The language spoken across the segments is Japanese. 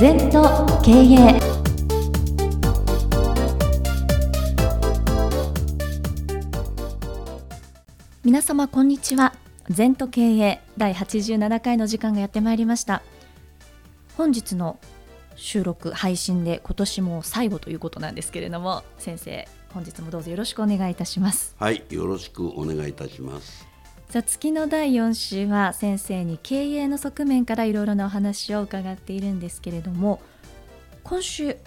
全と経営皆様こんにちは。全と経営第87回の時間がやってまいりました。本日の収録配信で今年も最後ということなんですけれども先生本日もどうぞよろしくお願いいたします。はいよろしくお願いいたします。さあ月の第4週は先生に経営の側面からいろいろなお話を伺っているんですけれども今週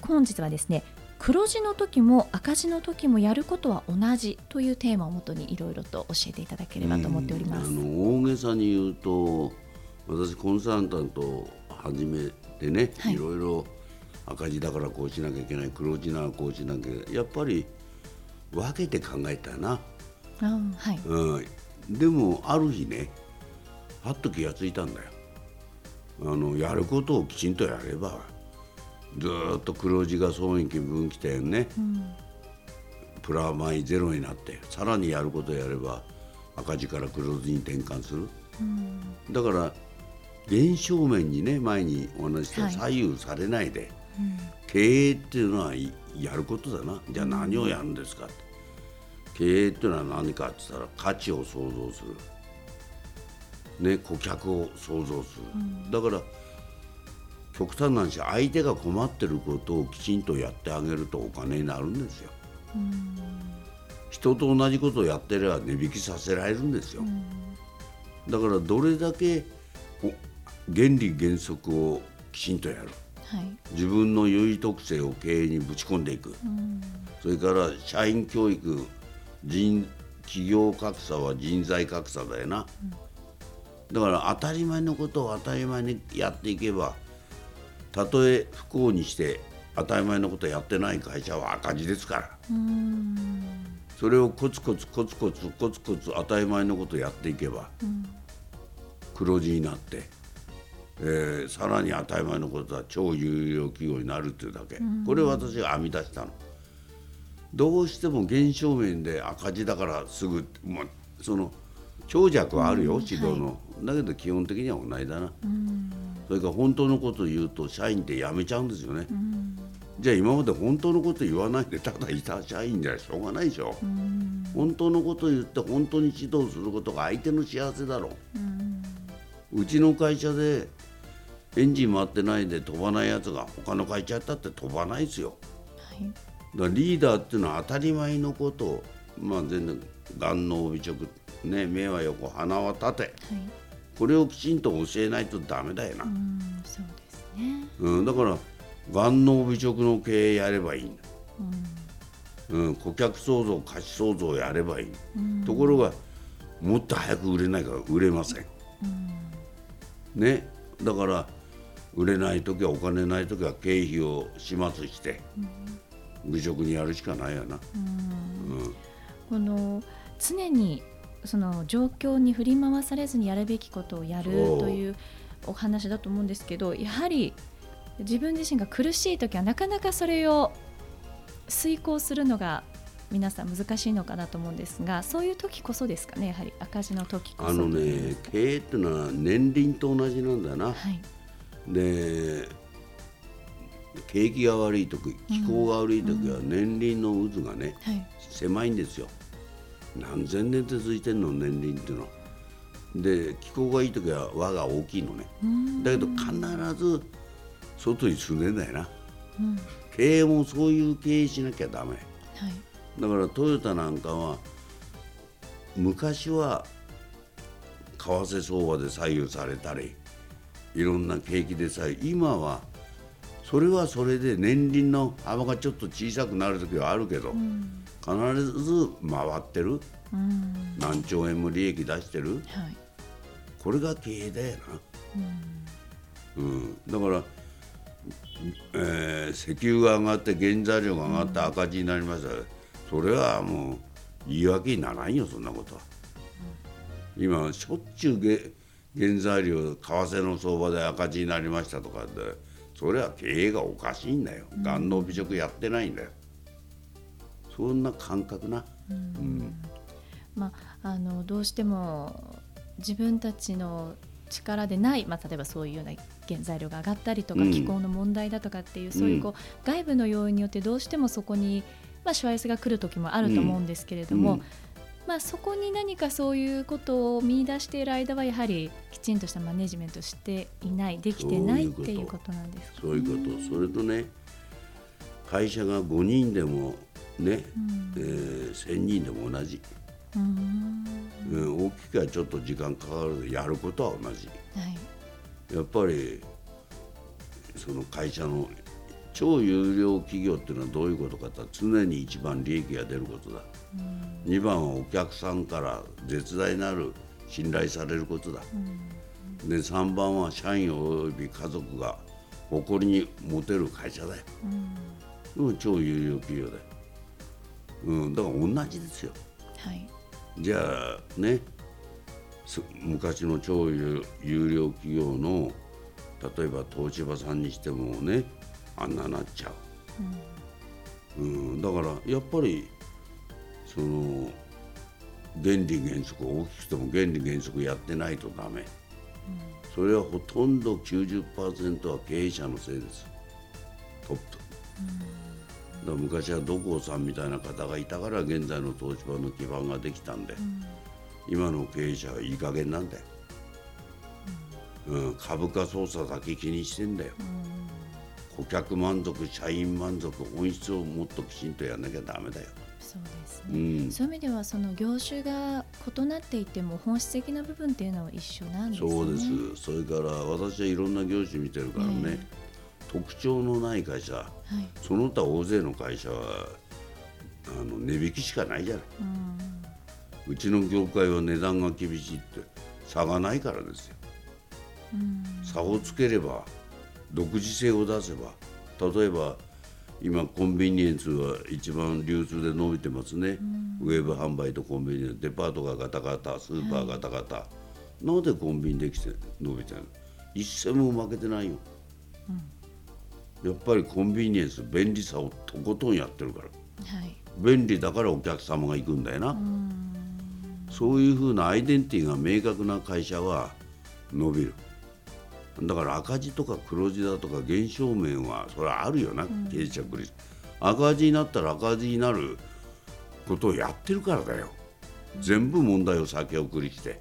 本日はですね黒字の時も赤字の時もやることは同じというテーマをもとにいろいろと教えていただければと思っております。あの大げさに言うと私コンサルタントを始めてね、はい、いろいろ赤字だからこうしなきゃいけない黒字ならこうしなきゃやっぱり分けて考えたな。はい。うん、でもある日ねはっと気がついたんだよ。あのやることをきちんとやればずっと黒字が損益分岐点ね、うん、プラマイゼロになってさらにやることをやれば赤字から黒字に転換する、うん、だから現象面にね前にお話した左右されないで、はいうん、経営っていうのはやることだな。じゃあ何をやるんですかって。経営っていうのは何かって言ったら価値を創造する、ね、顧客を創造する、うん、だから極端な話相手が困ってることをきちんとやってあげるとお金になるんですよ。うん、人と同じことをやってれば値引きさせられるんですよ。うん、だからどれだけ原理原則をきちんとやる、はい、自分の優位特性を経営にぶち込んでいく、それから社員教育人企業格差は人材格差だよな、うん、だから当たり前のことを当たり前にやっていけばたとえ不幸にして当たり前のことやってない会社は赤字ですから。それをコツコツコツコツコツコツ当たり前のことやっていけば、黒字になって、えー、さらに当たり前のことは超有料企業になるっていうだけ、これを私が編み出したの。どうしても現象面で赤字だからすぐ、まあ、その長尺はあるよ、うん、指導の、はい、だけど基本的には同じだな、うん、それから本当のことを言うと社員って辞めちゃうんですよね、うん、じゃあ今まで本当のこと言わないでただいた社員じゃしょうがないでしょ、本当のことを言って本当に指導することが相手の幸せだろう、うちの会社でエンジン回ってないで飛ばないやつが他の会社やったって飛ばないですよ、はいだリーダーっていうのは当たり前のことを、まあ、全然眼脳美直、ね、目は横鼻は縦、はい、これをきちんと教えないとダメだよな。うんそうですね、うん、だから眼脳美直の経営やればいいんだ、うん。うん、顧客創造価値創造やればいい、うん、ところがもっと早く売れないから売れません、うん、ね。だから売れない時はお金ない時は経費を始末して、うん愚直にやるしかないやな。この常にその状況に振り回されずにやるべきことをやるというお話だと思うんですけどやはり自分自身が苦しい時はなかなかそれを遂行するのが皆さん難しいのかなと思うんですがそういう時こそですかねやはり赤字の時こそ。あのね経営っていうのは年輪と同じなんだな、はい、で景気が悪い時気候が悪い時は年輪の渦がね、はい、狭いんですよ。何千年続いてんの年輪っていうの。はで気候がいい時は輪が大きいのね。だけど必ず外に住んでんだよな、うん、経営もそういう経営しなきゃダメ、はい、だからトヨタなんかは昔は為替相場で左右されたりいろんな景気でさえ今はそれはそれで年輪の幅がちょっと小さくなる時はあるけど、うん、必ず回ってる、うん、何兆円も利益出してる、はい、これが経営だよな、うん、うん、だから、えー、石油が上がって原材料が上がって赤字になりました、それはもう言い訳にならんよそんなことは。今しょっちゅう原材料為替の相場で赤字になりましたとかで。それは経営がおかしいんだよ。眼脳美食やってないんだよ。そんな感覚な、うん、うん、まあ、あのどうしても自分たちの力でない、まあ、例えばそういうような原材料が上がったりとか、気候の問題だとかっていうそういうこう、外部の要因によってどうしてもそこに、まあ、しわ寄せが来る時もあると思うんですけれども、まあ、そこに何かそういうことを見出している間はやはりきちんとしたマネジメントしていないできてないっていうことなんですか、そういうことそれとね会社が5人でもね、うん、えー、1,000人でも同じ、うん、うん、大きくはちょっと時間かかるやることは同じ、はい、やっぱりその会社の超有料企業っていうのはどういうことかと常に一番利益が出ることだ、うん、2番はお客さんから絶大なる信頼されることだ、うん、で3番は社員および家族が誇りに持てる会社だよ、うん、超有料企業だよ、うん、だから同じですよ、はい、じゃあね昔の超有料企業の例えば東芝さんにしてもねあんななっちゃう、うん、うん、だからやっぱりその原理原則大きくても原理原則やってないとダメ、うん、それはほとんど90%は経営者のせいです。トップ、うん、だ昔は土光さんみたいな方がいたから現在の東芝の基盤ができたんで、今の経営者はいい加減なんだよ、うん、株価操作だけ気にしてんだよ、顧客満足社員満足本質をもっときちんとやらなきゃだめだよ。そうですね、うん、そういう意味ではその業種が異なっていても本質的な部分っていうのは一緒なんですね。そうです。それから私はいろんな業種見てるからね、えー、特徴のない会社、はい、その他大勢の会社はあの値引きしかないじゃない、うん、うちの業界は値段が厳しいって差がないからですよ。うん、差をつければ独自性を出せば例えば今コンビニエンスは一番流通で伸びてますね、うん、ウェブ販売とコンビニエンスデパートがガタガタスーパーガタガタ、はい、なんでコンビニできて伸びてるの？一銭も負けてないよ、うん、やっぱりコンビニエンス便利さをとことんやってるから、はい、便利だからお客様が行くんだよな、うん、そういうふうなアイデンティティが明確な会社は伸びる。だから赤字とか黒字だとか減少面はそれはあるよな、経営者クリス赤字になったら赤字になることをやってるからだよ。全部問題を先送りして。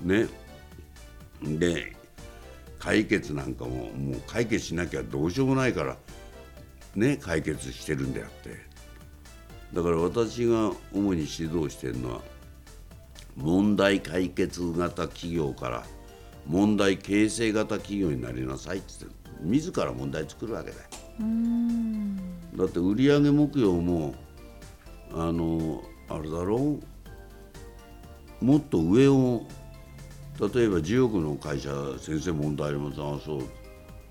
ね。で解決なんかももう解決しなきゃどうしようもないからね解決してるんであって。だから私が主に指導してるのは問題解決型企業から問題形成型企業になりなさいって自ら問題作るわけだよ。だって売上目標もあのあれだろ？うもっと上を例えば10億の会社先生問題ありませんあそう。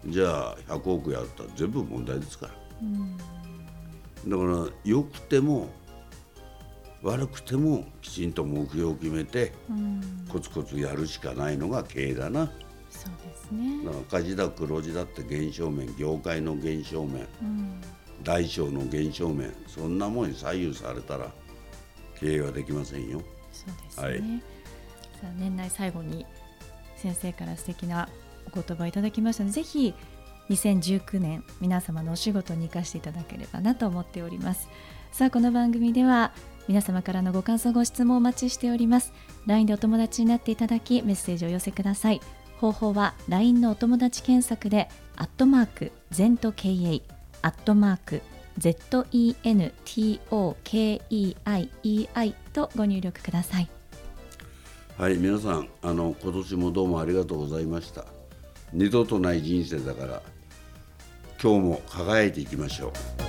じゃあ100億やったら全部問題ですから。だからよくても悪くてもきちんと目標を決めて、コツコツやるしかないのが経営だな。そうですねだから赤字だ黒字だって減少面業界の減少面、うん、大小の減少面そんなもんに左右されたら経営はできませんよ。そうですね、はい、さあ年内最後に先生から素敵なお言葉いただきましたのでぜひ2019年皆様のお仕事に生かしていただければなと思っております。さあこの番組では皆様からのご感想ご質問お待ちしております。LINE でお友達になっていただきメッセージをお寄せください。方法は LINE のお友達検索でアットマーク ZENTOKEI アットマーク ZENTOKEIEI とご入力ください。はい皆さんあの今年もどうもありがとうございました。二度とない人生だから今日も輝いていきましょう。